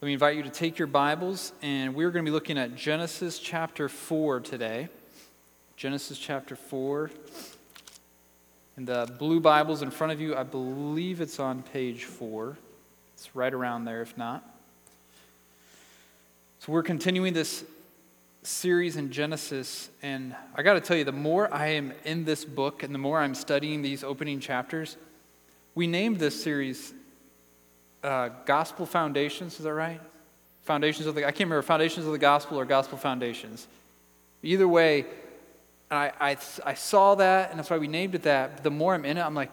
Let me invite you to take your Bibles, and we're going to be looking at Genesis chapter 4 today. Genesis chapter 4. In the blue Bibles in front of you, I believe it's on page 4. It's right around there, if not. So we're continuing this series in Genesis, and I got to tell you, the more I am in this book and the more I'm studying these opening chapters, we named this series uh, Gospel Foundations, is that right? Foundations of the, I can't remember, Foundations of the Gospel or Gospel Foundations. Either way, I, I, I saw that, and that's why we named it that. But the more I'm in it, I'm like,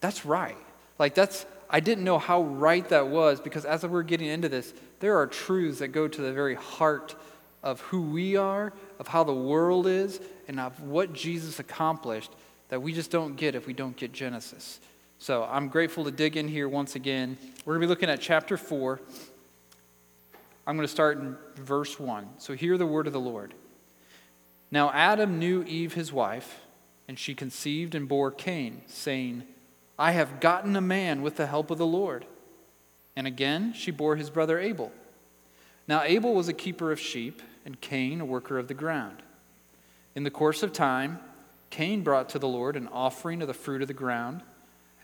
that's right. Like, that's, I didn't know how right that was because as we're getting into this, there are truths that go to the very heart of who we are, of how the world is, and of what Jesus accomplished that we just don't get if we don't get Genesis. So I'm grateful to dig in here once again. We're going to be looking at chapter 4. I'm going to start in verse 1. So hear the word of the Lord. Now Adam knew Eve his wife, and she conceived and bore Cain, saying, I have gotten a man with the help of the Lord. And again she bore his brother Abel. Now Abel was a keeper of sheep, and Cain a worker of the ground. In the course of time, Cain brought to the Lord an offering of the fruit of the ground.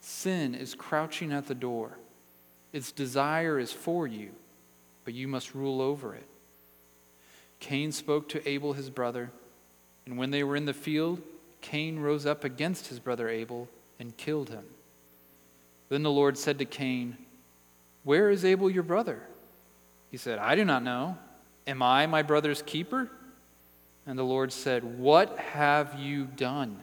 Sin is crouching at the door. Its desire is for you, but you must rule over it. Cain spoke to Abel his brother, and when they were in the field, Cain rose up against his brother Abel and killed him. Then the Lord said to Cain, Where is Abel your brother? He said, I do not know. Am I my brother's keeper? And the Lord said, What have you done?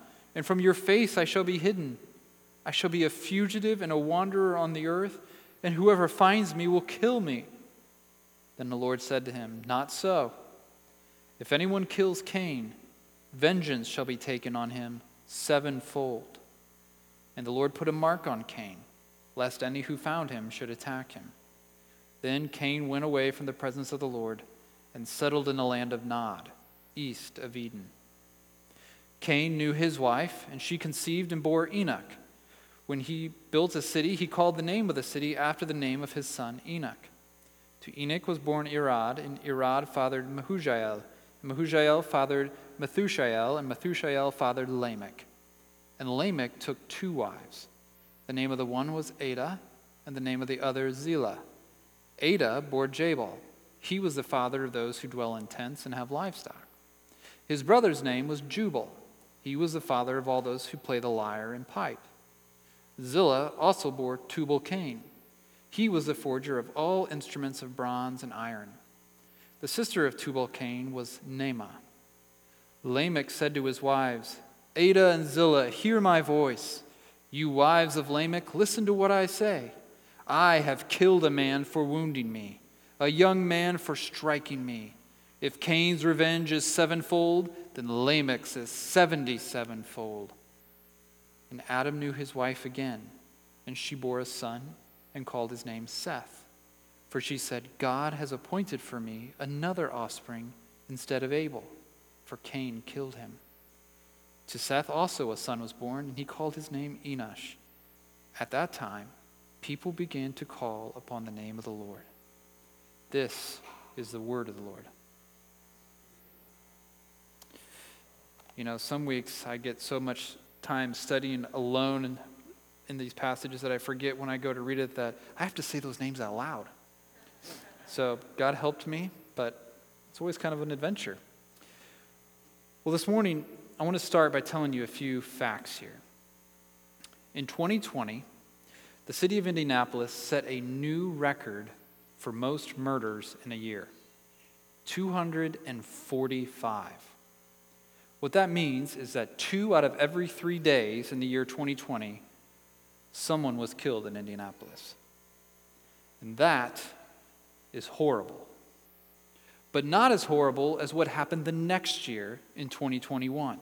and from your face I shall be hidden. I shall be a fugitive and a wanderer on the earth, and whoever finds me will kill me. Then the Lord said to him, Not so. If anyone kills Cain, vengeance shall be taken on him sevenfold. And the Lord put a mark on Cain, lest any who found him should attack him. Then Cain went away from the presence of the Lord and settled in the land of Nod, east of Eden. Cain knew his wife, and she conceived and bore Enoch. When he built a city, he called the name of the city after the name of his son Enoch. To Enoch was born Irad, and Irad fathered Mehujael. Mehujael fathered Methushael, and Methushael fathered Lamech. And Lamech took two wives. The name of the one was Adah, and the name of the other Zillah. Adah bore Jabal. He was the father of those who dwell in tents and have livestock. His brother's name was Jubal. He was the father of all those who play the lyre and pipe. Zillah also bore Tubal Cain. He was the forger of all instruments of bronze and iron. The sister of Tubal Cain was Naamah. Lamech said to his wives, Adah and Zillah, hear my voice. You wives of Lamech, listen to what I say. I have killed a man for wounding me, a young man for striking me. If Cain's revenge is sevenfold, then Lamech's is seventy-sevenfold. And Adam knew his wife again, and she bore a son and called his name Seth. For she said, God has appointed for me another offspring instead of Abel, for Cain killed him. To Seth also a son was born, and he called his name Enosh. At that time, people began to call upon the name of the Lord. This is the word of the Lord. You know, some weeks I get so much time studying alone in, these passages that I forget when I go to read it that I have to say those names out loud. So God helped me, but It's always kind of an adventure. Well, this morning, I want to start by telling you a few facts here. In 2020, the city of Indianapolis set a new record for most murders in a year 245. What that means is that two out of every three days in the year 2020, someone was killed in Indianapolis. And that is horrible. But not as horrible as what happened the next year in 2021,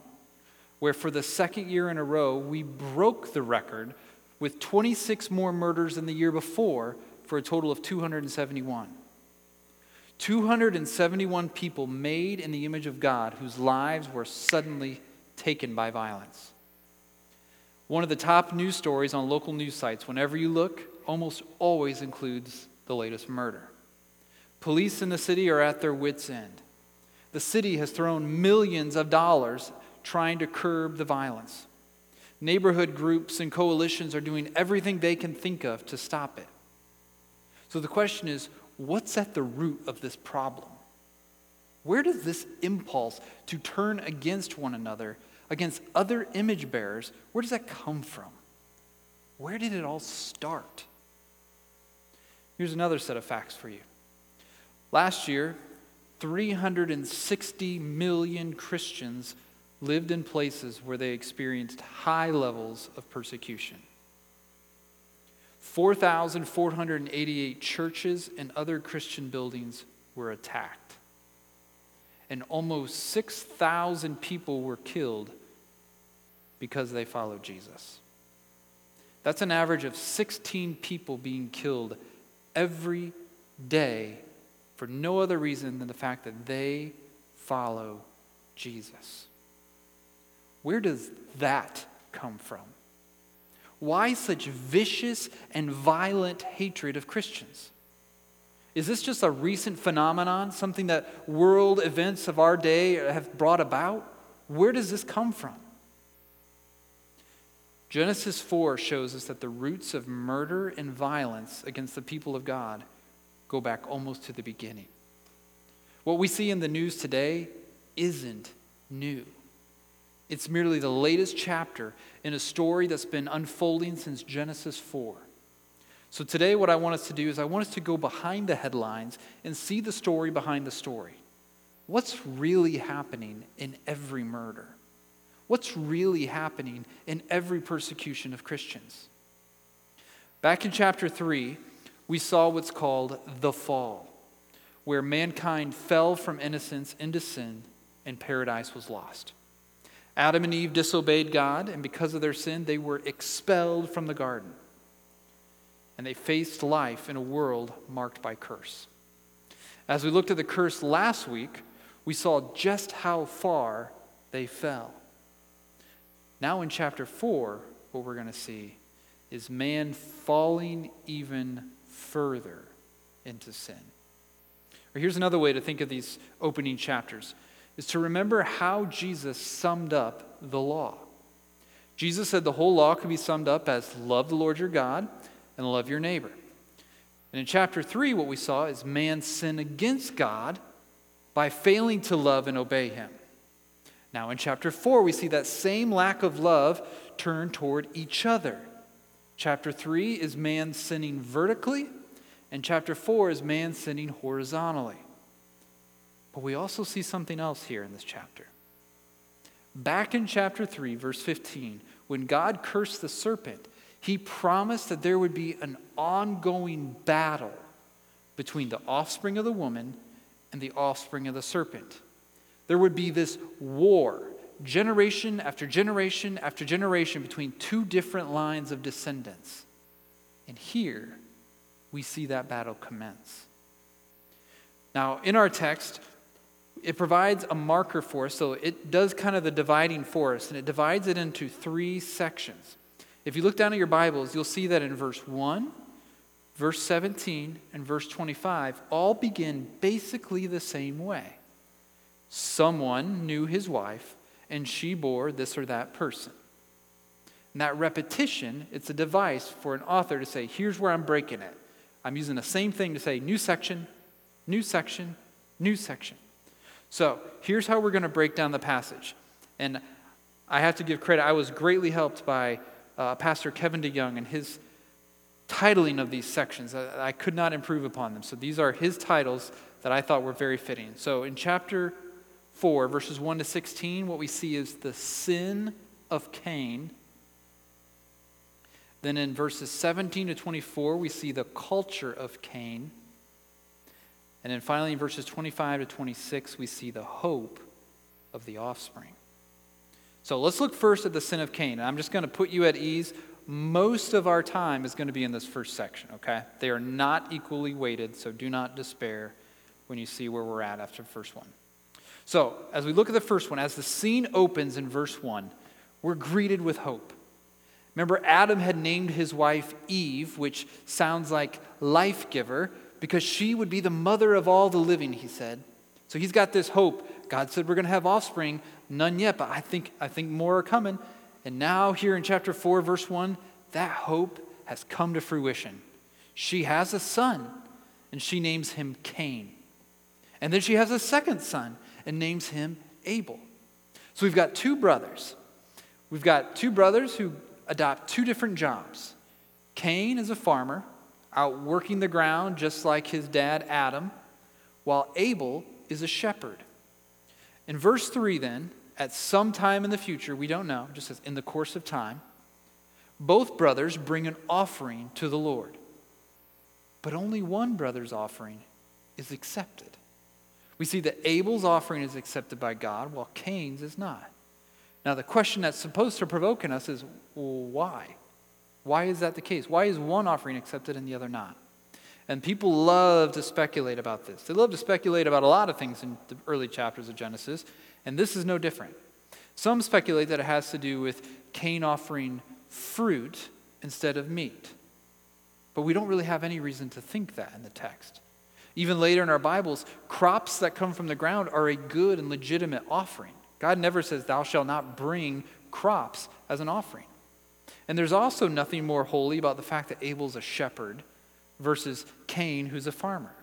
where for the second year in a row, we broke the record with 26 more murders than the year before for a total of 271. 271 people made in the image of God whose lives were suddenly taken by violence. One of the top news stories on local news sites, whenever you look, almost always includes the latest murder. Police in the city are at their wits' end. The city has thrown millions of dollars trying to curb the violence. Neighborhood groups and coalitions are doing everything they can think of to stop it. So the question is what's at the root of this problem? Where does this impulse to turn against one another, against other image bearers, where does that come from? Where did it all start? Here's another set of facts for you. Last year, 360 million Christians lived in places where they experienced high levels of persecution. 4,488 churches and other Christian buildings were attacked. And almost 6,000 people were killed because they followed Jesus. That's an average of 16 people being killed every day for no other reason than the fact that they follow Jesus. Where does that come from? Why such vicious and violent hatred of Christians? Is this just a recent phenomenon, something that world events of our day have brought about? Where does this come from? Genesis 4 shows us that the roots of murder and violence against the people of God go back almost to the beginning. What we see in the news today isn't new. It's merely the latest chapter in a story that's been unfolding since Genesis 4. So, today, what I want us to do is I want us to go behind the headlines and see the story behind the story. What's really happening in every murder? What's really happening in every persecution of Christians? Back in chapter 3, we saw what's called the fall, where mankind fell from innocence into sin and paradise was lost. Adam and Eve disobeyed God, and because of their sin, they were expelled from the garden. And they faced life in a world marked by curse. As we looked at the curse last week, we saw just how far they fell. Now, in chapter 4, what we're going to see is man falling even further into sin. Or here's another way to think of these opening chapters is to remember how Jesus summed up the law. Jesus said the whole law could be summed up as love the Lord your God and love your neighbor. And in chapter 3, what we saw is man's sin against God by failing to love and obey him. Now, in chapter 4, we see that same lack of love turned toward each other. Chapter 3 is man sinning vertically, and chapter 4 is man sinning horizontally. But we also see something else here in this chapter. Back in chapter 3, verse 15, when God cursed the serpent, he promised that there would be an ongoing battle between the offspring of the woman and the offspring of the serpent. There would be this war, generation after generation after generation, between two different lines of descendants. And here we see that battle commence. Now, in our text, it provides a marker for us. So it does kind of the dividing for us, and it divides it into three sections. If you look down at your Bibles, you'll see that in verse 1, verse 17, and verse 25 all begin basically the same way. Someone knew his wife, and she bore this or that person. And that repetition, it's a device for an author to say, here's where I'm breaking it. I'm using the same thing to say new section, new section, new section. So here's how we're going to break down the passage. And I have to give credit, I was greatly helped by uh, Pastor Kevin DeYoung and his titling of these sections. I, I could not improve upon them. So these are his titles that I thought were very fitting. So in chapter 4, verses 1 to 16, what we see is the sin of Cain. Then in verses 17 to 24, we see the culture of Cain. And then finally, in verses 25 to 26, we see the hope of the offspring. So let's look first at the sin of Cain. I'm just going to put you at ease. Most of our time is going to be in this first section, okay? They are not equally weighted, so do not despair when you see where we're at after the first one. So, as we look at the first one, as the scene opens in verse 1, we're greeted with hope. Remember, Adam had named his wife Eve, which sounds like life giver, because she would be the mother of all the living, he said. So he's got this hope. God said we're going to have offspring. None yet, but I think, I think more are coming. And now, here in chapter 4, verse 1, that hope has come to fruition. She has a son, and she names him Cain. And then she has a second son and names him Abel. So we've got two brothers. We've got two brothers who adopt two different jobs. Cain is a farmer, out working the ground just like his dad Adam, while Abel is a shepherd. In verse 3, then, at some time in the future, we don't know, just says in the course of time, both brothers bring an offering to the Lord. But only one brother's offering is accepted. We see that Abel's offering is accepted by God, while Cain's is not. Now, the question that's supposed to provoke in us is well, why? Why is that the case? Why is one offering accepted and the other not? And people love to speculate about this. They love to speculate about a lot of things in the early chapters of Genesis, and this is no different. Some speculate that it has to do with Cain offering fruit instead of meat. But we don't really have any reason to think that in the text. Even later in our Bibles, crops that come from the ground are a good and legitimate offering. God never says, Thou shalt not bring crops as an offering. And there's also nothing more holy about the fact that Abel's a shepherd versus Cain, who's a farmer.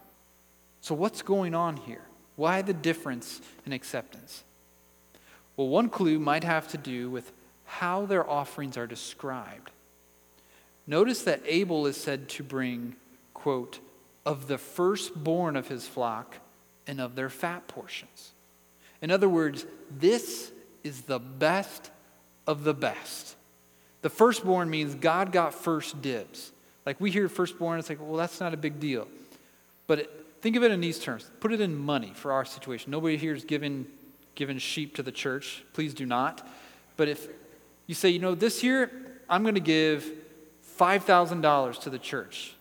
So, what's going on here? Why the difference in acceptance? Well, one clue might have to do with how their offerings are described. Notice that Abel is said to bring, quote, of the firstborn of his flock and of their fat portions. In other words, this is the best of the best. The firstborn means God got first dibs. Like we hear firstborn, it's like, well, that's not a big deal. But it, think of it in these terms. Put it in money for our situation. Nobody here is giving, giving sheep to the church. Please do not. But if you say, you know, this year I'm going to give $5,000 to the church.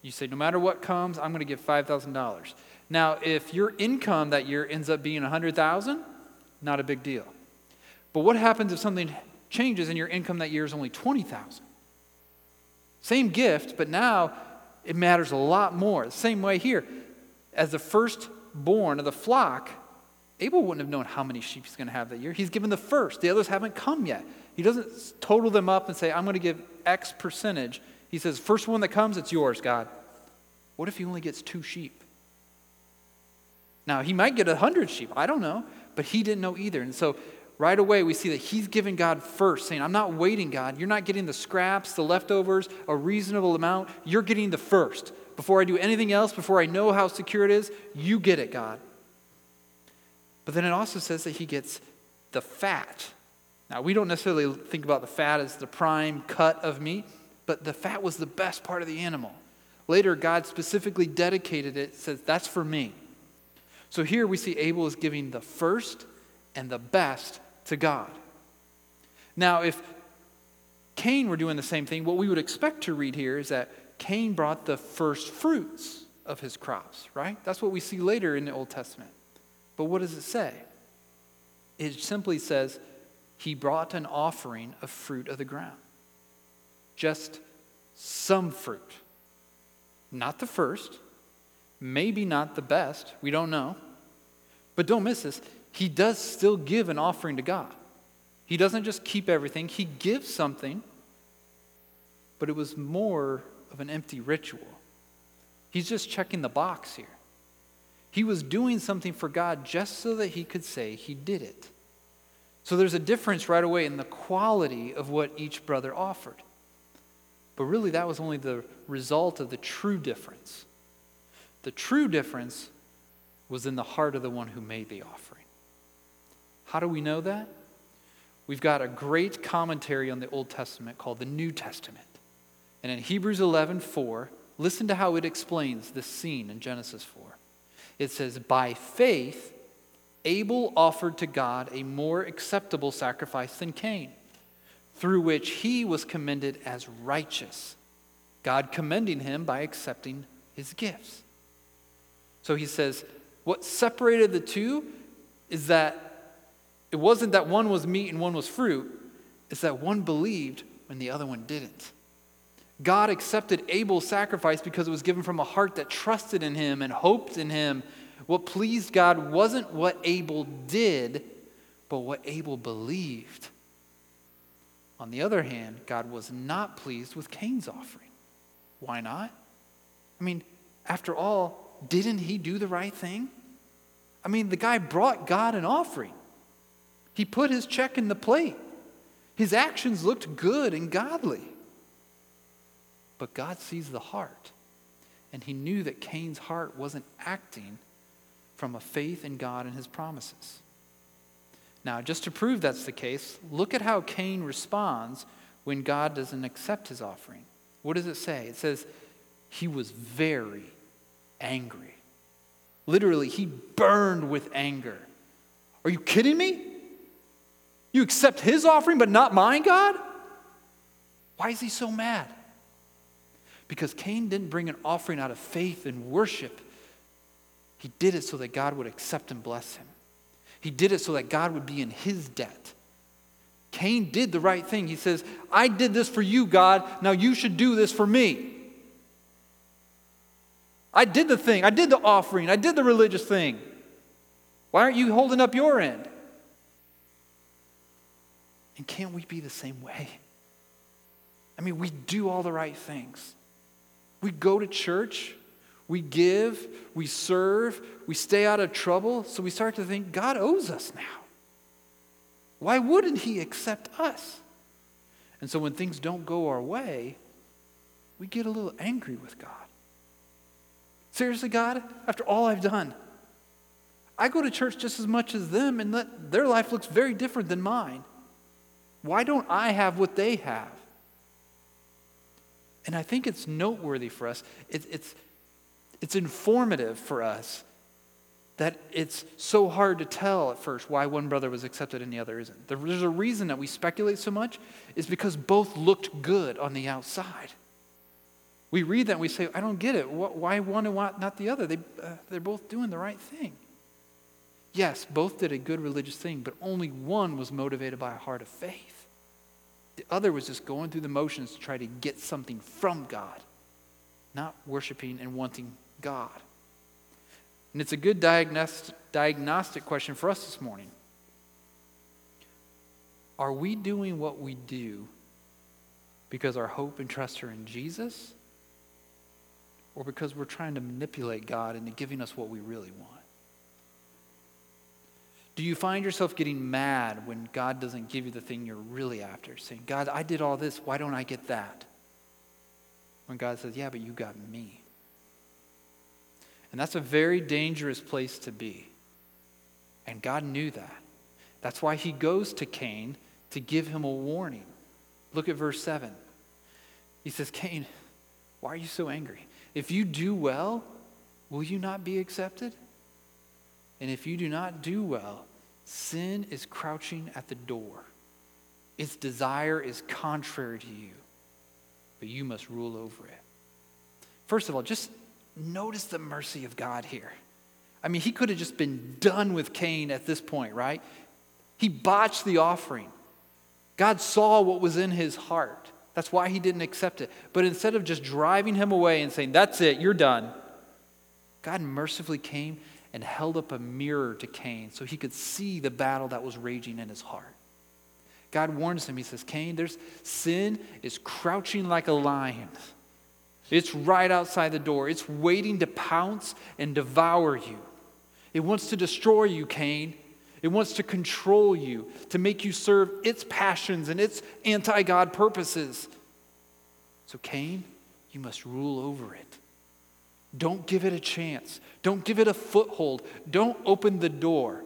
You say, no matter what comes, I'm going to give $5,000. Now, if your income that year ends up being 100,000, not a big deal. But what happens if something changes and your income that year is only 20,000? Same gift, but now it matters a lot more. The same way here. As the firstborn of the flock, Abel wouldn't have known how many sheep he's going to have that year. He's given the first. The others haven't come yet. He doesn't total them up and say, I'm going to give X percentage. He says, First one that comes, it's yours, God. What if he only gets two sheep? Now, he might get a hundred sheep. I don't know. But he didn't know either. And so right away we see that he's giving God first, saying, I'm not waiting, God. You're not getting the scraps, the leftovers, a reasonable amount. You're getting the first. Before I do anything else, before I know how secure it is, you get it, God. But then it also says that he gets the fat. Now, we don't necessarily think about the fat as the prime cut of meat, but the fat was the best part of the animal. Later, God specifically dedicated it, says, That's for me. So here we see Abel is giving the first and the best to God. Now, if Cain were doing the same thing, what we would expect to read here is that Cain brought the first fruits of his crops, right? That's what we see later in the Old Testament. But what does it say? It simply says, he brought an offering of fruit of the ground. Just some fruit. Not the first, maybe not the best, we don't know. But don't miss this, he does still give an offering to God. He doesn't just keep everything, he gives something, but it was more of an empty ritual. He's just checking the box here. He was doing something for God just so that he could say he did it. So there's a difference right away in the quality of what each brother offered. But really, that was only the result of the true difference. The true difference was in the heart of the one who made the offering. How do we know that? We've got a great commentary on the Old Testament called the New Testament. And in Hebrews 11 4, listen to how it explains this scene in Genesis 4. It says, By faith, Abel offered to God a more acceptable sacrifice than Cain, through which he was commended as righteous, God commending him by accepting his gifts. So he says, What separated the two is that it wasn't that one was meat and one was fruit, it's that one believed when the other one didn't. God accepted Abel's sacrifice because it was given from a heart that trusted in him and hoped in him. What pleased God wasn't what Abel did, but what Abel believed. On the other hand, God was not pleased with Cain's offering. Why not? I mean, after all, didn't he do the right thing? I mean, the guy brought God an offering. He put his check in the plate. His actions looked good and godly. But God sees the heart. And he knew that Cain's heart wasn't acting from a faith in God and his promises. Now, just to prove that's the case, look at how Cain responds when God doesn't accept his offering. What does it say? It says, he was very angry. Literally, he burned with anger. Are you kidding me? You accept his offering, but not mine, God? Why is he so mad? Because Cain didn't bring an offering out of faith and worship. He did it so that God would accept and bless him. He did it so that God would be in his debt. Cain did the right thing. He says, I did this for you, God. Now you should do this for me. I did the thing. I did the offering. I did the religious thing. Why aren't you holding up your end? And can't we be the same way? I mean, we do all the right things. We go to church, we give, we serve, we stay out of trouble, so we start to think God owes us now. Why wouldn't He accept us? And so when things don't go our way, we get a little angry with God. Seriously, God, after all I've done, I go to church just as much as them, and their life looks very different than mine. Why don't I have what they have? And I think it's noteworthy for us. It, it's, it's informative for us that it's so hard to tell at first why one brother was accepted and the other isn't. There's a reason that we speculate so much, is because both looked good on the outside. We read that and we say, I don't get it. Why one and not the other? They, uh, they're both doing the right thing. Yes, both did a good religious thing, but only one was motivated by a heart of faith. The other was just going through the motions to try to get something from God, not worshiping and wanting God. And it's a good diagnostic question for us this morning. Are we doing what we do because our hope and trust are in Jesus? Or because we're trying to manipulate God into giving us what we really want? Do you find yourself getting mad when God doesn't give you the thing you're really after? Saying, God, I did all this, why don't I get that? When God says, Yeah, but you got me. And that's a very dangerous place to be. And God knew that. That's why he goes to Cain to give him a warning. Look at verse 7. He says, Cain, why are you so angry? If you do well, will you not be accepted? And if you do not do well, sin is crouching at the door. Its desire is contrary to you, but you must rule over it. First of all, just notice the mercy of God here. I mean, he could have just been done with Cain at this point, right? He botched the offering. God saw what was in his heart. That's why he didn't accept it. But instead of just driving him away and saying, That's it, you're done, God mercifully came and held up a mirror to Cain so he could see the battle that was raging in his heart. God warns him, he says, Cain, there's sin is crouching like a lion. It's right outside the door. It's waiting to pounce and devour you. It wants to destroy you, Cain. It wants to control you, to make you serve its passions and its anti God purposes. So, Cain, you must rule over it. Don't give it a chance. Don't give it a foothold. Don't open the door.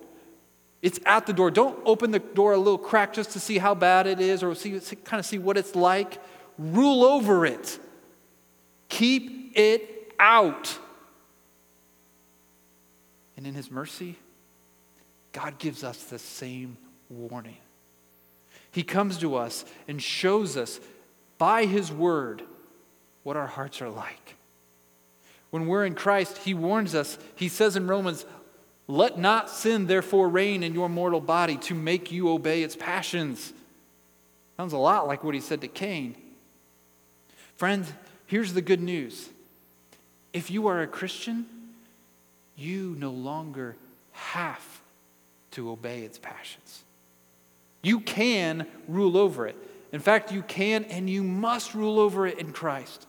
It's at the door. Don't open the door a little crack just to see how bad it is or see, kind of see what it's like. Rule over it. Keep it out. And in His mercy, God gives us the same warning. He comes to us and shows us by His word what our hearts are like. When we're in Christ, He warns us. He says in Romans, Let not sin therefore reign in your mortal body to make you obey its passions. Sounds a lot like what He said to Cain. Friends, here's the good news. If you are a Christian, you no longer have to obey its passions. You can rule over it. In fact, you can and you must rule over it in Christ.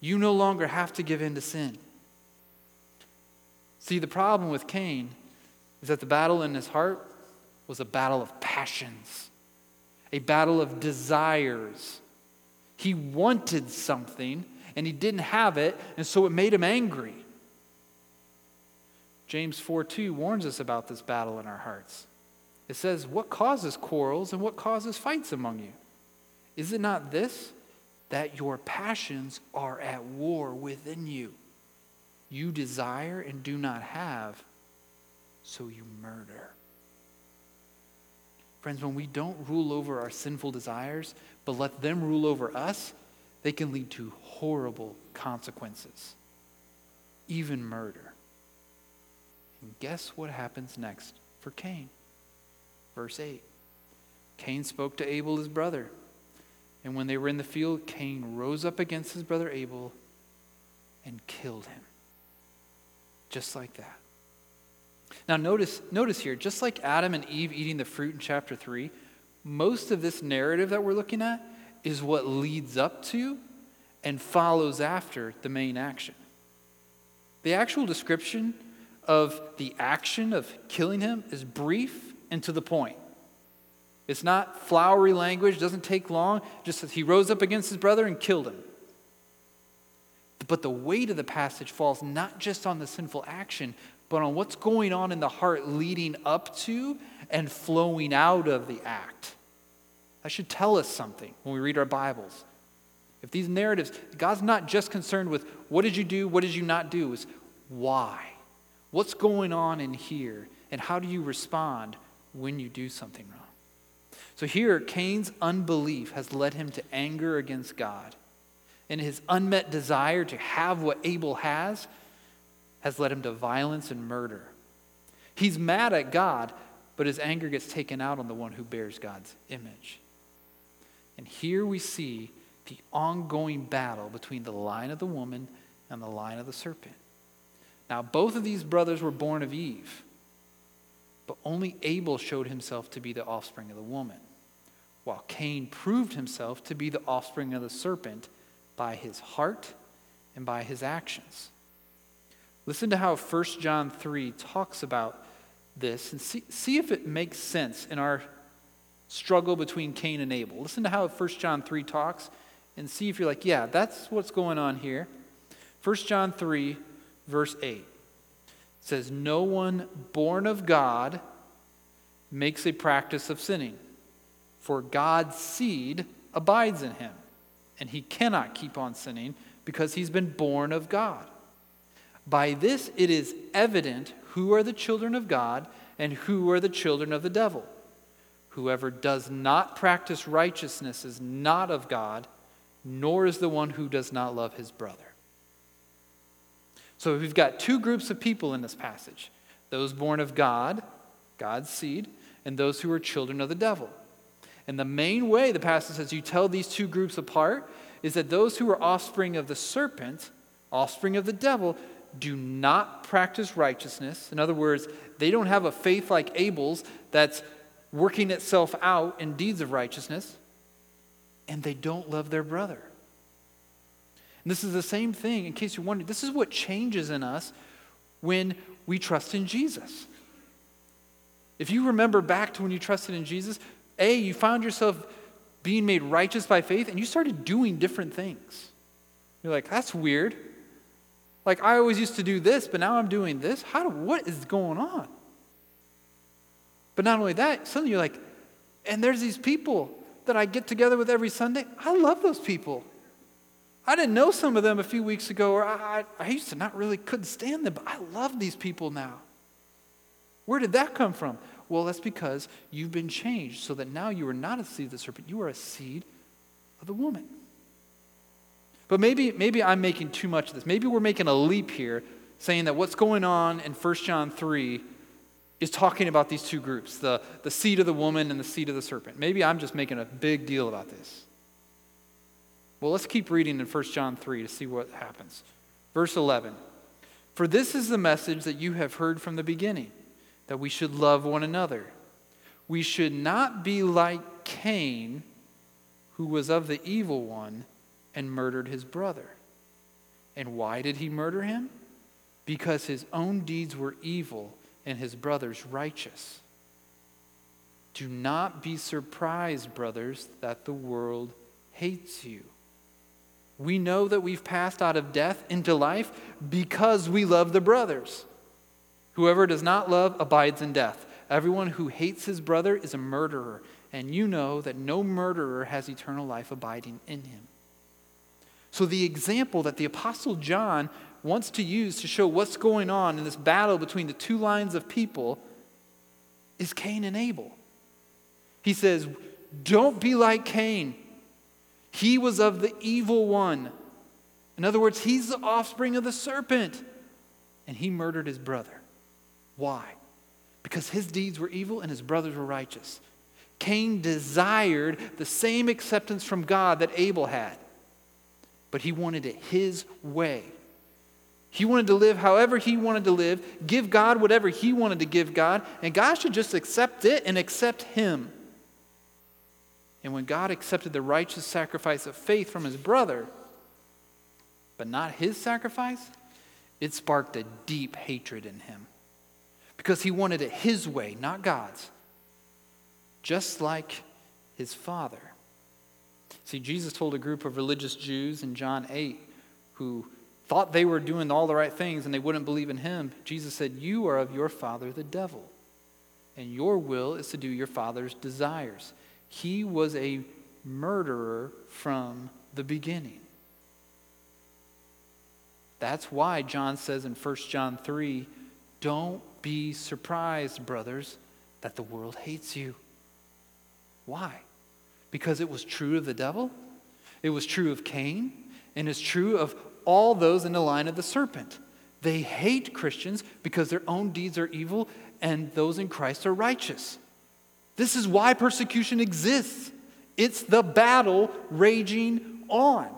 You no longer have to give in to sin. See, the problem with Cain is that the battle in his heart was a battle of passions, a battle of desires. He wanted something and he didn't have it, and so it made him angry. James 4 2 warns us about this battle in our hearts. It says, What causes quarrels and what causes fights among you? Is it not this? That your passions are at war within you. You desire and do not have, so you murder. Friends, when we don't rule over our sinful desires, but let them rule over us, they can lead to horrible consequences, even murder. And guess what happens next for Cain? Verse 8 Cain spoke to Abel, his brother. And when they were in the field, Cain rose up against his brother Abel and killed him. Just like that. Now, notice, notice here, just like Adam and Eve eating the fruit in chapter 3, most of this narrative that we're looking at is what leads up to and follows after the main action. The actual description of the action of killing him is brief and to the point. It's not flowery language, doesn't take long. Just says he rose up against his brother and killed him. But the weight of the passage falls not just on the sinful action, but on what's going on in the heart leading up to and flowing out of the act. That should tell us something when we read our Bibles. If these narratives, God's not just concerned with what did you do, what did you not do, is why. What's going on in here, and how do you respond when you do something wrong? So here, Cain's unbelief has led him to anger against God. And his unmet desire to have what Abel has has led him to violence and murder. He's mad at God, but his anger gets taken out on the one who bears God's image. And here we see the ongoing battle between the line of the woman and the line of the serpent. Now, both of these brothers were born of Eve, but only Abel showed himself to be the offspring of the woman while Cain proved himself to be the offspring of the serpent by his heart and by his actions. Listen to how 1 John 3 talks about this and see, see if it makes sense in our struggle between Cain and Abel. Listen to how 1 John 3 talks and see if you're like, yeah, that's what's going on here. 1 John 3, verse 8 says, No one born of God makes a practice of sinning for God's seed abides in him, and he cannot keep on sinning because he's been born of God. By this it is evident who are the children of God and who are the children of the devil. Whoever does not practice righteousness is not of God, nor is the one who does not love his brother. So we've got two groups of people in this passage those born of God, God's seed, and those who are children of the devil. And the main way the passage says you tell these two groups apart is that those who are offspring of the serpent, offspring of the devil, do not practice righteousness. In other words, they don't have a faith like Abel's that's working itself out in deeds of righteousness, and they don't love their brother. And this is the same thing, in case you're wondering, this is what changes in us when we trust in Jesus. If you remember back to when you trusted in Jesus, A, you found yourself being made righteous by faith and you started doing different things. You're like, that's weird. Like, I always used to do this, but now I'm doing this. How do, what is going on? But not only that, suddenly you're like, and there's these people that I get together with every Sunday. I love those people. I didn't know some of them a few weeks ago, or I, I, I used to not really couldn't stand them, but I love these people now. Where did that come from? Well, that's because you've been changed so that now you are not a seed of the serpent, you are a seed of the woman. But maybe, maybe I'm making too much of this. Maybe we're making a leap here, saying that what's going on in 1 John 3 is talking about these two groups the, the seed of the woman and the seed of the serpent. Maybe I'm just making a big deal about this. Well, let's keep reading in 1 John 3 to see what happens. Verse 11 For this is the message that you have heard from the beginning that we should love one another. We should not be like Cain, who was of the evil one and murdered his brother. And why did he murder him? Because his own deeds were evil and his brother's righteous. Do not be surprised, brothers, that the world hates you. We know that we've passed out of death into life because we love the brothers. Whoever does not love abides in death. Everyone who hates his brother is a murderer, and you know that no murderer has eternal life abiding in him. So, the example that the Apostle John wants to use to show what's going on in this battle between the two lines of people is Cain and Abel. He says, Don't be like Cain. He was of the evil one. In other words, he's the offspring of the serpent, and he murdered his brother. Why? Because his deeds were evil and his brothers were righteous. Cain desired the same acceptance from God that Abel had, but he wanted it his way. He wanted to live however he wanted to live, give God whatever he wanted to give God, and God should just accept it and accept him. And when God accepted the righteous sacrifice of faith from his brother, but not his sacrifice, it sparked a deep hatred in him because he wanted it his way, not God's, just like his father. See, Jesus told a group of religious Jews in John 8 who thought they were doing all the right things and they wouldn't believe in him. Jesus said, You are of your father, the devil, and your will is to do your father's desires. He was a murderer from the beginning. That's why John says in 1 John 3 don't be surprised, brothers, that the world hates you. Why? Because it was true of the devil, it was true of Cain, and it's true of all those in the line of the serpent. They hate Christians because their own deeds are evil and those in Christ are righteous. This is why persecution exists. It's the battle raging on.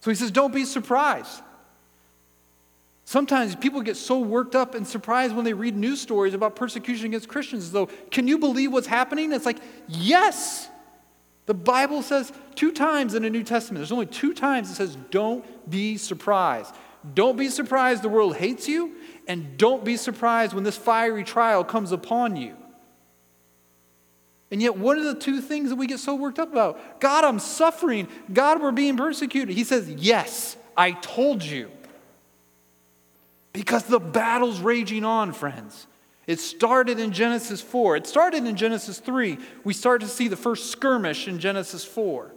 So he says, Don't be surprised. Sometimes people get so worked up and surprised when they read news stories about persecution against Christians, though, can you believe what's happening? It's like, yes. The Bible says two times in the New Testament, there's only two times it says, don't be surprised. Don't be surprised the world hates you, and don't be surprised when this fiery trial comes upon you. And yet, what are the two things that we get so worked up about? God, I'm suffering. God, we're being persecuted. He says, Yes, I told you. Because the battle's raging on, friends. It started in Genesis 4. It started in Genesis 3. We start to see the first skirmish in Genesis 4.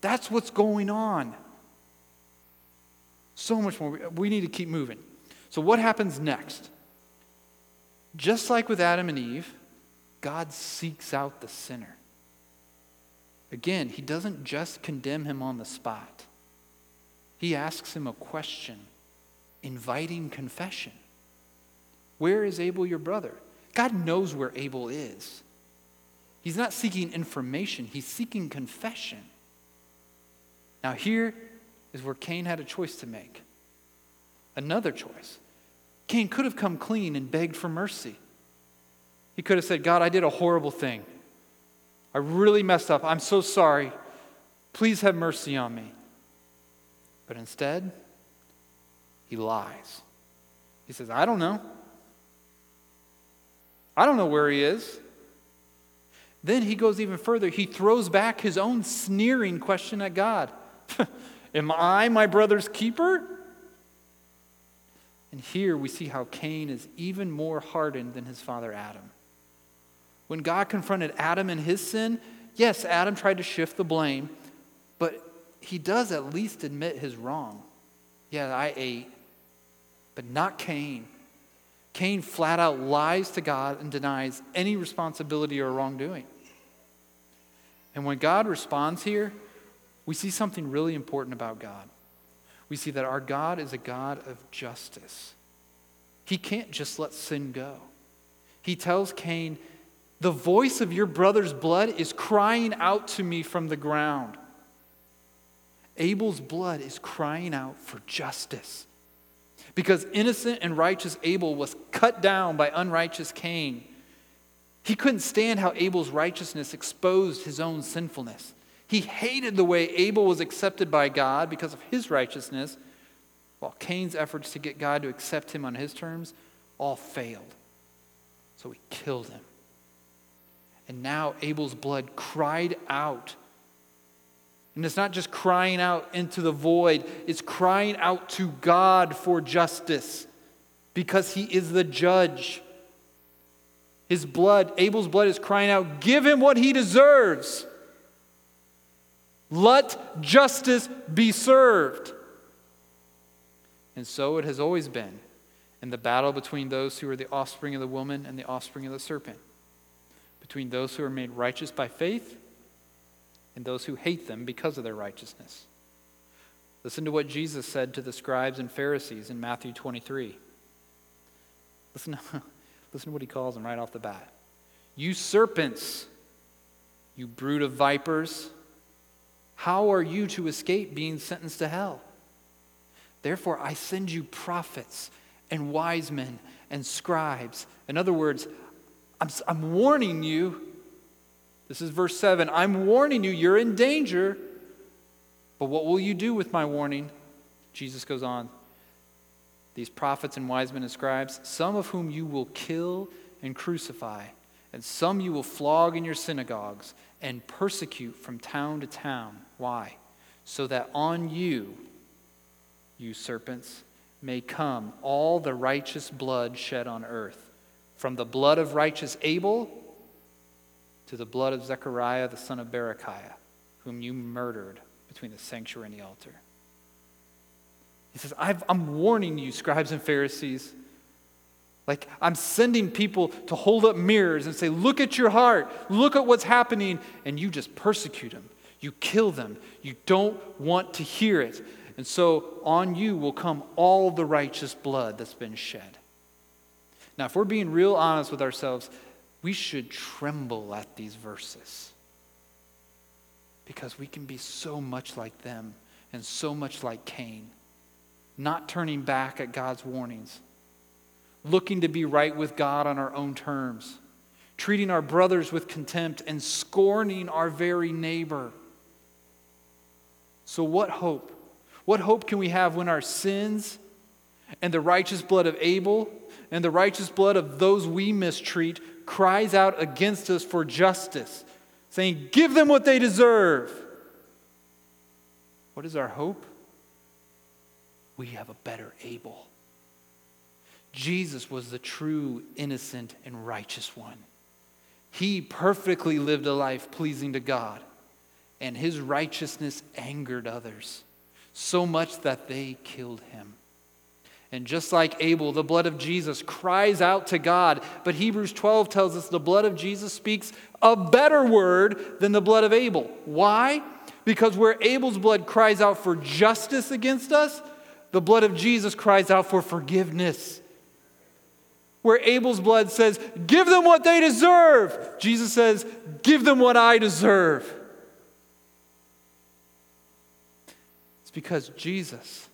That's what's going on. So much more. We need to keep moving. So, what happens next? Just like with Adam and Eve, God seeks out the sinner. Again, he doesn't just condemn him on the spot, he asks him a question inviting confession. Where is Abel, your brother? God knows where Abel is. He's not seeking information, he's seeking confession. Now, here is where Cain had a choice to make. Another choice. Cain could have come clean and begged for mercy. He could have said, God, I did a horrible thing. I really messed up. I'm so sorry. Please have mercy on me. But instead, he lies. He says, I don't know. I don't know where he is. Then he goes even further. He throws back his own sneering question at God Am I my brother's keeper? And here we see how Cain is even more hardened than his father Adam. When God confronted Adam in his sin, yes, Adam tried to shift the blame, but he does at least admit his wrong. Yeah, I ate, but not Cain. Cain flat out lies to God and denies any responsibility or wrongdoing. And when God responds here, we see something really important about God. We see that our God is a God of justice. He can't just let sin go. He tells Cain, The voice of your brother's blood is crying out to me from the ground. Abel's blood is crying out for justice. Because innocent and righteous Abel was cut down by unrighteous Cain. He couldn't stand how Abel's righteousness exposed his own sinfulness. He hated the way Abel was accepted by God because of his righteousness, while Cain's efforts to get God to accept him on his terms all failed. So he killed him. And now Abel's blood cried out and it's not just crying out into the void, it's crying out to God for justice because he is the judge. His blood, Abel's blood, is crying out, Give him what he deserves. Let justice be served. And so it has always been in the battle between those who are the offspring of the woman and the offspring of the serpent, between those who are made righteous by faith and those who hate them because of their righteousness. Listen to what Jesus said to the scribes and Pharisees in Matthew 23. Listen, listen to what he calls them right off the bat. You serpents, you brood of vipers, how are you to escape being sentenced to hell? Therefore, I send you prophets and wise men and scribes. In other words, I'm, I'm warning you this is verse 7. I'm warning you, you're in danger. But what will you do with my warning? Jesus goes on. These prophets and wise men and scribes, some of whom you will kill and crucify, and some you will flog in your synagogues and persecute from town to town. Why? So that on you, you serpents, may come all the righteous blood shed on earth, from the blood of righteous Abel to the blood of Zechariah the son of Berechiah, whom you murdered between the sanctuary and the altar. He says, i am warning you, scribes and Pharisees. Like, I'm sending people to hold up mirrors and say, Look at your heart, look at what's happening, and you just persecute them. You kill them. You don't want to hear it. And so on you will come all the righteous blood that's been shed. Now, if we're being real honest with ourselves, we should tremble at these verses because we can be so much like them and so much like Cain, not turning back at God's warnings, looking to be right with God on our own terms, treating our brothers with contempt, and scorning our very neighbor. So, what hope? What hope can we have when our sins and the righteous blood of Abel and the righteous blood of those we mistreat cries out against us for justice, saying, Give them what they deserve. What is our hope? We have a better Abel. Jesus was the true, innocent, and righteous one. He perfectly lived a life pleasing to God, and his righteousness angered others, so much that they killed him. And just like Abel, the blood of Jesus cries out to God. But Hebrews 12 tells us the blood of Jesus speaks a better word than the blood of Abel. Why? Because where Abel's blood cries out for justice against us, the blood of Jesus cries out for forgiveness. Where Abel's blood says, Give them what they deserve, Jesus says, Give them what I deserve. It's because Jesus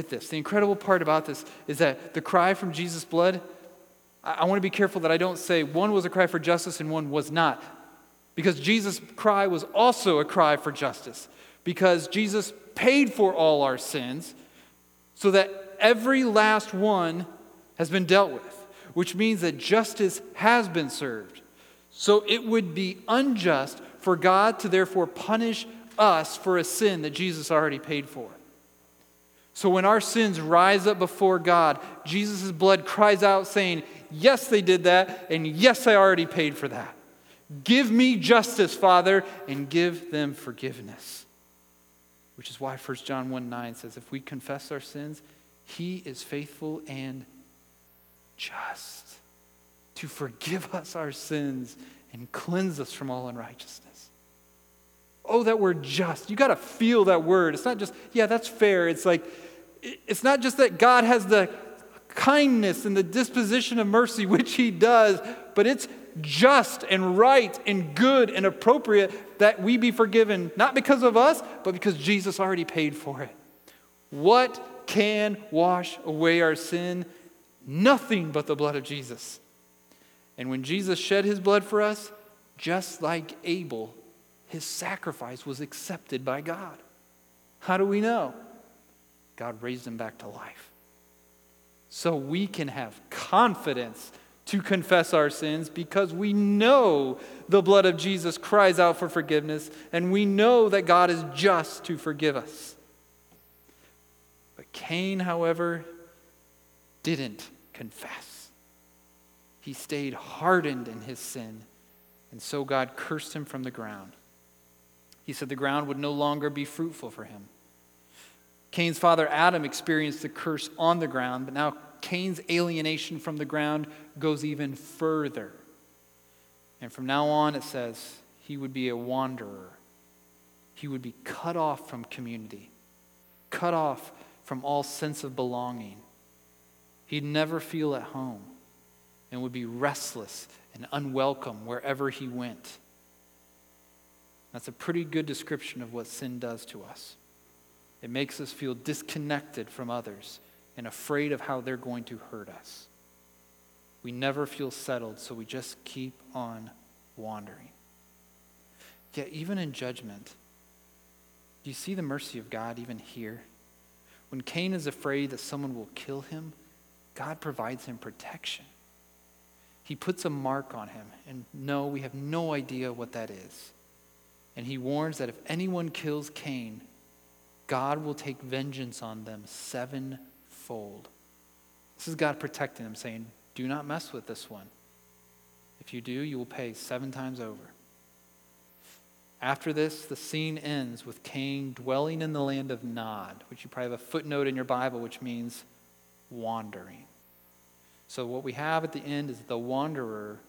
Get this. The incredible part about this is that the cry from Jesus' blood, I, I want to be careful that I don't say one was a cry for justice and one was not. Because Jesus' cry was also a cry for justice. Because Jesus paid for all our sins so that every last one has been dealt with, which means that justice has been served. So it would be unjust for God to therefore punish us for a sin that Jesus already paid for. So when our sins rise up before God, Jesus' blood cries out, saying, Yes, they did that, and yes, I already paid for that. Give me justice, Father, and give them forgiveness. Which is why 1 John 1 9 says, If we confess our sins, he is faithful and just to forgive us our sins and cleanse us from all unrighteousness. Oh, that word just. You got to feel that word. It's not just, yeah, that's fair. It's like, it's not just that God has the kindness and the disposition of mercy, which he does, but it's just and right and good and appropriate that we be forgiven, not because of us, but because Jesus already paid for it. What can wash away our sin? Nothing but the blood of Jesus. And when Jesus shed his blood for us, just like Abel, his sacrifice was accepted by God. How do we know? God raised him back to life. So we can have confidence to confess our sins because we know the blood of Jesus cries out for forgiveness and we know that God is just to forgive us. But Cain, however, didn't confess. He stayed hardened in his sin, and so God cursed him from the ground. He said the ground would no longer be fruitful for him. Cain's father Adam experienced the curse on the ground, but now Cain's alienation from the ground goes even further. And from now on, it says he would be a wanderer. He would be cut off from community, cut off from all sense of belonging. He'd never feel at home and would be restless and unwelcome wherever he went. That's a pretty good description of what sin does to us. It makes us feel disconnected from others and afraid of how they're going to hurt us. We never feel settled, so we just keep on wandering. Yet, even in judgment, do you see the mercy of God even here? When Cain is afraid that someone will kill him, God provides him protection. He puts a mark on him, and no, we have no idea what that is. And he warns that if anyone kills Cain, God will take vengeance on them sevenfold. This is God protecting them, saying, Do not mess with this one. If you do, you will pay seven times over. After this, the scene ends with Cain dwelling in the land of Nod, which you probably have a footnote in your Bible, which means wandering. So, what we have at the end is the wanderer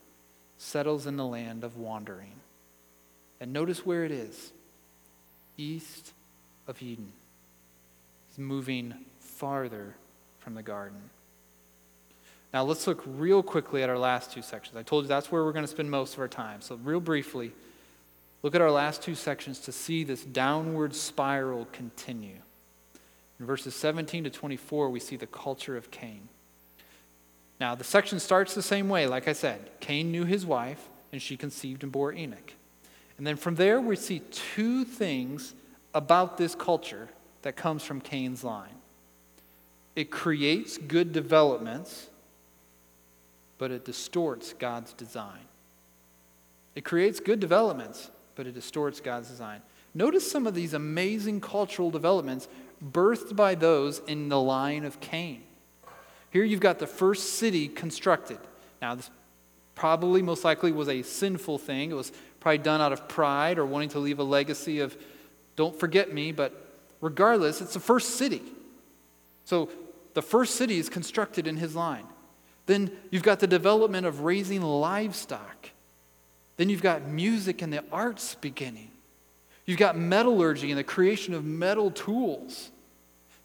settles in the land of wandering. And notice where it is east of Eden. He's moving farther from the garden. Now, let's look real quickly at our last two sections. I told you that's where we're going to spend most of our time. So, real briefly, look at our last two sections to see this downward spiral continue. In verses 17 to 24, we see the culture of Cain. Now, the section starts the same way. Like I said, Cain knew his wife, and she conceived and bore Enoch. And then from there, we see two things about this culture that comes from Cain's line. It creates good developments, but it distorts God's design. It creates good developments, but it distorts God's design. Notice some of these amazing cultural developments birthed by those in the line of Cain. Here you've got the first city constructed. Now, this probably most likely was a sinful thing. It was probably done out of pride or wanting to leave a legacy of don't forget me, but regardless, it's the first city. So the first city is constructed in his line. Then you've got the development of raising livestock. Then you've got music and the arts beginning. You've got metallurgy and the creation of metal tools.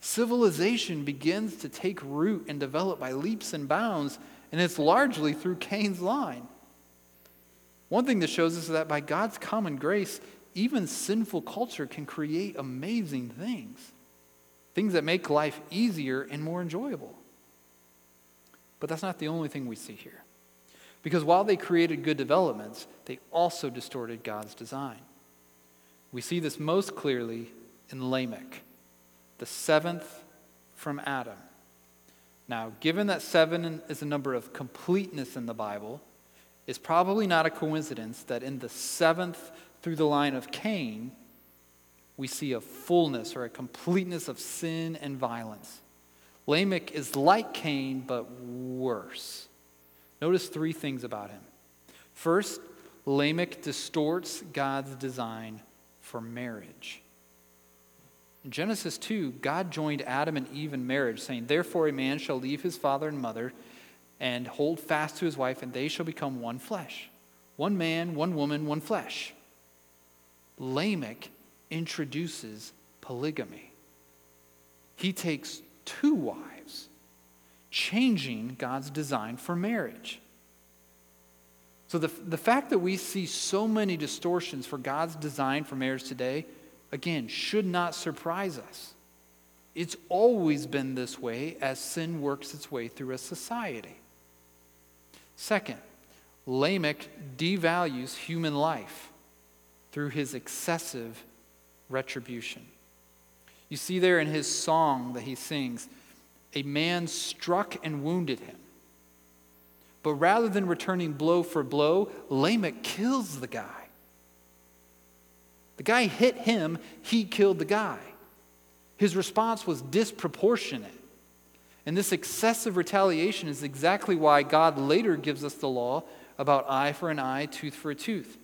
Civilization begins to take root and develop by leaps and bounds, and it's largely through Cain's line. One thing that shows us is that by God's common grace, even sinful culture can create amazing things, things that make life easier and more enjoyable. But that's not the only thing we see here. Because while they created good developments, they also distorted God's design. We see this most clearly in Lamech, the seventh from Adam. Now, given that seven is a number of completeness in the Bible, it's probably not a coincidence that in the seventh through the line of Cain, we see a fullness or a completeness of sin and violence. Lamech is like Cain, but worse. Notice three things about him. First, Lamech distorts God's design for marriage. In Genesis 2, God joined Adam and Eve in marriage, saying, Therefore, a man shall leave his father and mother and hold fast to his wife, and they shall become one flesh. One man, one woman, one flesh. Lamech introduces polygamy. He takes two wives, changing God's design for marriage. So, the, the fact that we see so many distortions for God's design for marriage today again, should not surprise us. It's always been this way as sin works its way through a society. Second, Lamech devalues human life through his excessive retribution. You see there in his song that he sings, a man struck and wounded him. But rather than returning blow for blow, Lamech kills the guy. The guy hit him, he killed the guy. His response was disproportionate. And this excessive retaliation is exactly why God later gives us the law about eye for an eye, tooth for a tooth.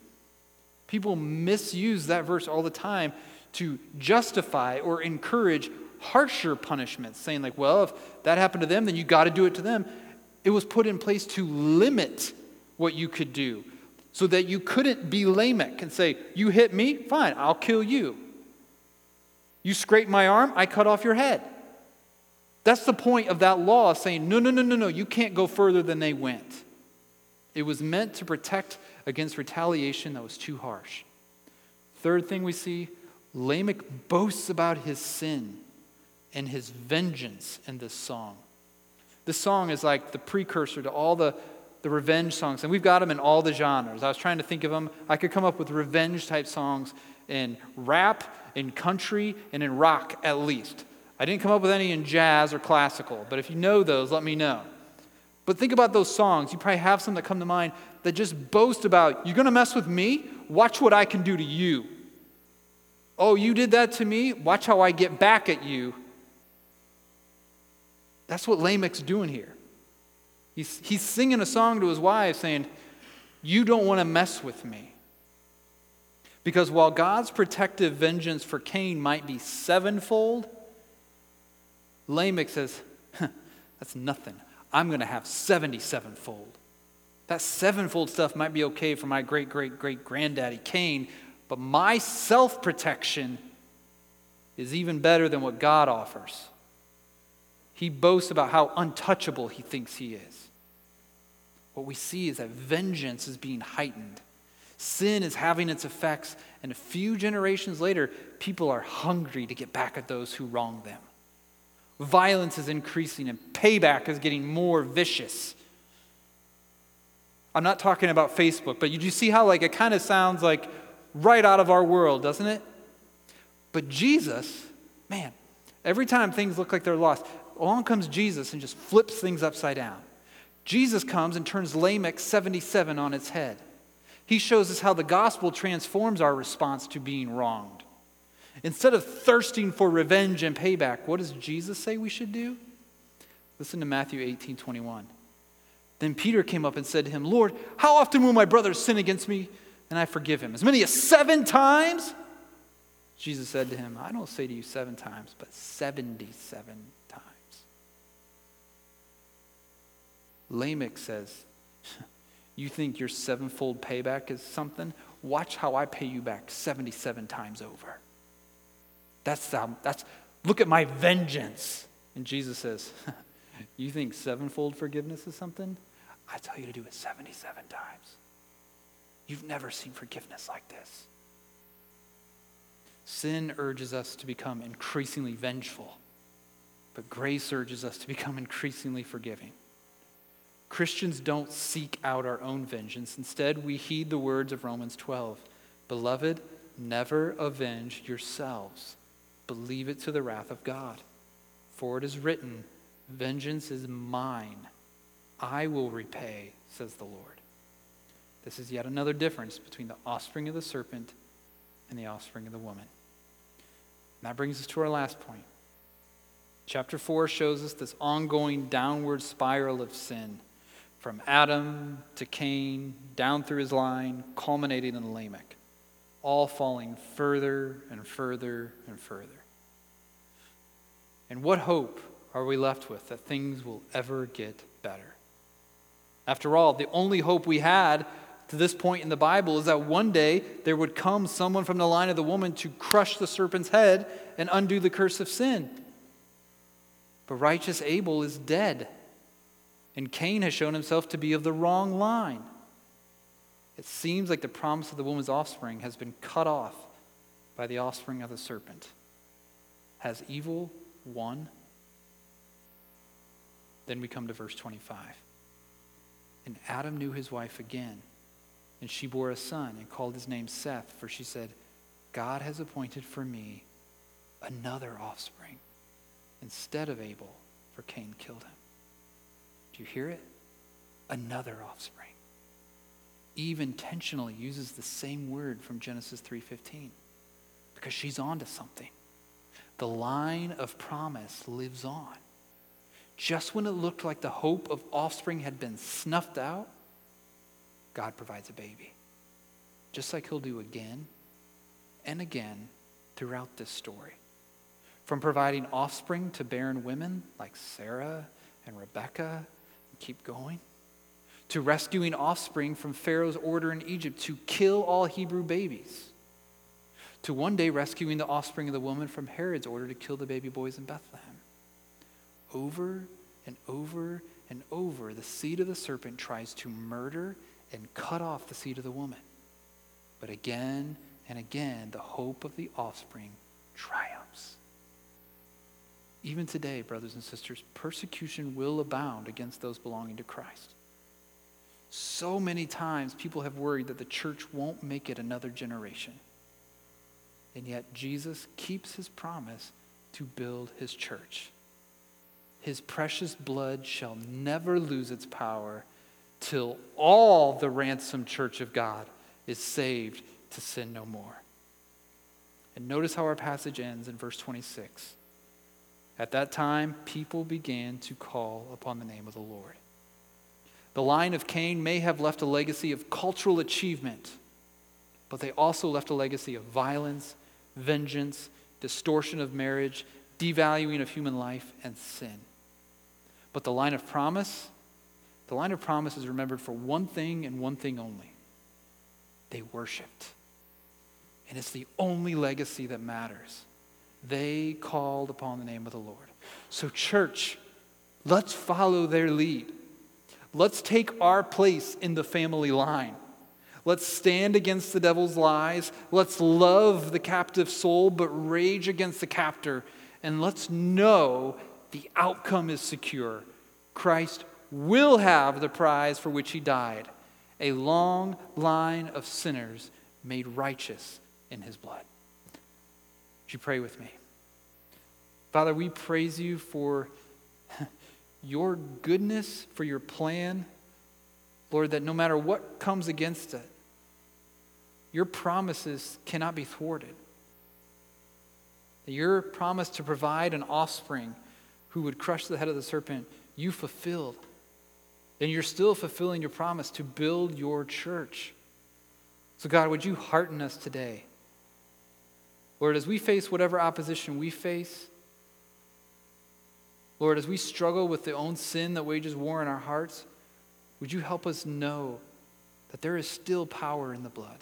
People misuse that verse all the time to justify or encourage harsher punishments, saying, like, well, if that happened to them, then you got to do it to them. It was put in place to limit what you could do so that you couldn't be Lamech and say, You hit me? Fine, I'll kill you. You scrape my arm? I cut off your head. That's the point of that law saying, No, no, no, no, no, you can't go further than they went. It was meant to protect against retaliation that was too harsh. Third thing we see Lamech boasts about his sin and his vengeance in this song. This song is like the precursor to all the the revenge songs. And we've got them in all the genres. I was trying to think of them. I could come up with revenge type songs in rap, in country, and in rock at least. I didn't come up with any in jazz or classical, but if you know those, let me know. But think about those songs. You probably have some that come to mind that just boast about, you're going to mess with me? Watch what I can do to you. Oh, you did that to me? Watch how I get back at you. That's what Lamech's doing here. He's, he's singing a song to his wife saying, You don't want to mess with me. Because while God's protective vengeance for Cain might be sevenfold, Lamech says, That's nothing. I'm going to have 77 fold. That sevenfold stuff might be okay for my great great great granddaddy Cain, but my self protection is even better than what God offers. He boasts about how untouchable he thinks he is. What we see is that vengeance is being heightened. Sin is having its effects, and a few generations later, people are hungry to get back at those who wronged them. Violence is increasing, and payback is getting more vicious. I'm not talking about Facebook, but you see how like it kind of sounds like right out of our world, doesn't it? But Jesus, man, every time things look like they're lost, along comes Jesus and just flips things upside down. Jesus comes and turns Lamech 77 on its head. He shows us how the gospel transforms our response to being wronged. Instead of thirsting for revenge and payback, what does Jesus say we should do? Listen to Matthew 18 21. Then Peter came up and said to him, Lord, how often will my brother sin against me and I forgive him? As many as seven times? Jesus said to him, I don't say to you seven times, but 77 times. Lamech says, You think your sevenfold payback is something? Watch how I pay you back 77 times over. That's, um, that's look at my vengeance. And Jesus says, You think sevenfold forgiveness is something? I tell you to do it 77 times. You've never seen forgiveness like this. Sin urges us to become increasingly vengeful, but grace urges us to become increasingly forgiving. Christians don't seek out our own vengeance. Instead, we heed the words of Romans 12 Beloved, never avenge yourselves, believe it to the wrath of God. For it is written, Vengeance is mine. I will repay, says the Lord. This is yet another difference between the offspring of the serpent and the offspring of the woman. And that brings us to our last point. Chapter 4 shows us this ongoing downward spiral of sin from Adam to Cain, down through his line, culminating in Lamech, all falling further and further and further. And what hope are we left with that things will ever get better? After all, the only hope we had to this point in the Bible is that one day there would come someone from the line of the woman to crush the serpent's head and undo the curse of sin. But righteous Abel is dead, and Cain has shown himself to be of the wrong line. It seems like the promise of the woman's offspring has been cut off by the offspring of the serpent. Has evil won? Then we come to verse 25. And Adam knew his wife again and she bore a son and called his name Seth, for she said, God has appointed for me another offspring instead of Abel, for Cain killed him. Do you hear it? Another offspring. Eve intentionally uses the same word from Genesis 3:15 because she's on to something. The line of promise lives on. Just when it looked like the hope of offspring had been snuffed out, God provides a baby. Just like he'll do again and again throughout this story. From providing offspring to barren women like Sarah and Rebecca, and keep going, to rescuing offspring from Pharaoh's order in Egypt to kill all Hebrew babies, to one day rescuing the offspring of the woman from Herod's order to kill the baby boys in Bethlehem. Over and over and over, the seed of the serpent tries to murder and cut off the seed of the woman. But again and again, the hope of the offspring triumphs. Even today, brothers and sisters, persecution will abound against those belonging to Christ. So many times people have worried that the church won't make it another generation. And yet Jesus keeps his promise to build his church. His precious blood shall never lose its power till all the ransomed church of God is saved to sin no more. And notice how our passage ends in verse 26. At that time, people began to call upon the name of the Lord. The line of Cain may have left a legacy of cultural achievement, but they also left a legacy of violence, vengeance, distortion of marriage, devaluing of human life, and sin. But the line of promise the line of promise is remembered for one thing and one thing only they worshiped. And it's the only legacy that matters. They called upon the name of the Lord. So, church, let's follow their lead. Let's take our place in the family line. Let's stand against the devil's lies. Let's love the captive soul, but rage against the captor. And let's know the outcome is secure. Christ will have the prize for which he died a long line of sinners made righteous in his blood. Would you pray with me? Father, we praise you for your goodness, for your plan. Lord, that no matter what comes against it, your promises cannot be thwarted. Your promise to provide an offspring who would crush the head of the serpent, you fulfilled And you're still fulfilling your promise to build your church. So, God, would you hearten us today? Lord, as we face whatever opposition we face, Lord, as we struggle with the own sin that wages war in our hearts, would you help us know that there is still power in the blood?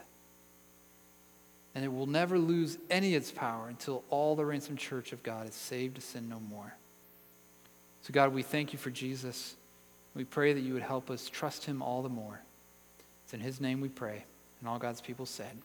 And it will never lose any of its power until all the ransomed church of God is saved to sin no more. So, God, we thank you for Jesus. We pray that you would help us trust him all the more. It's in his name we pray. And all God's people said,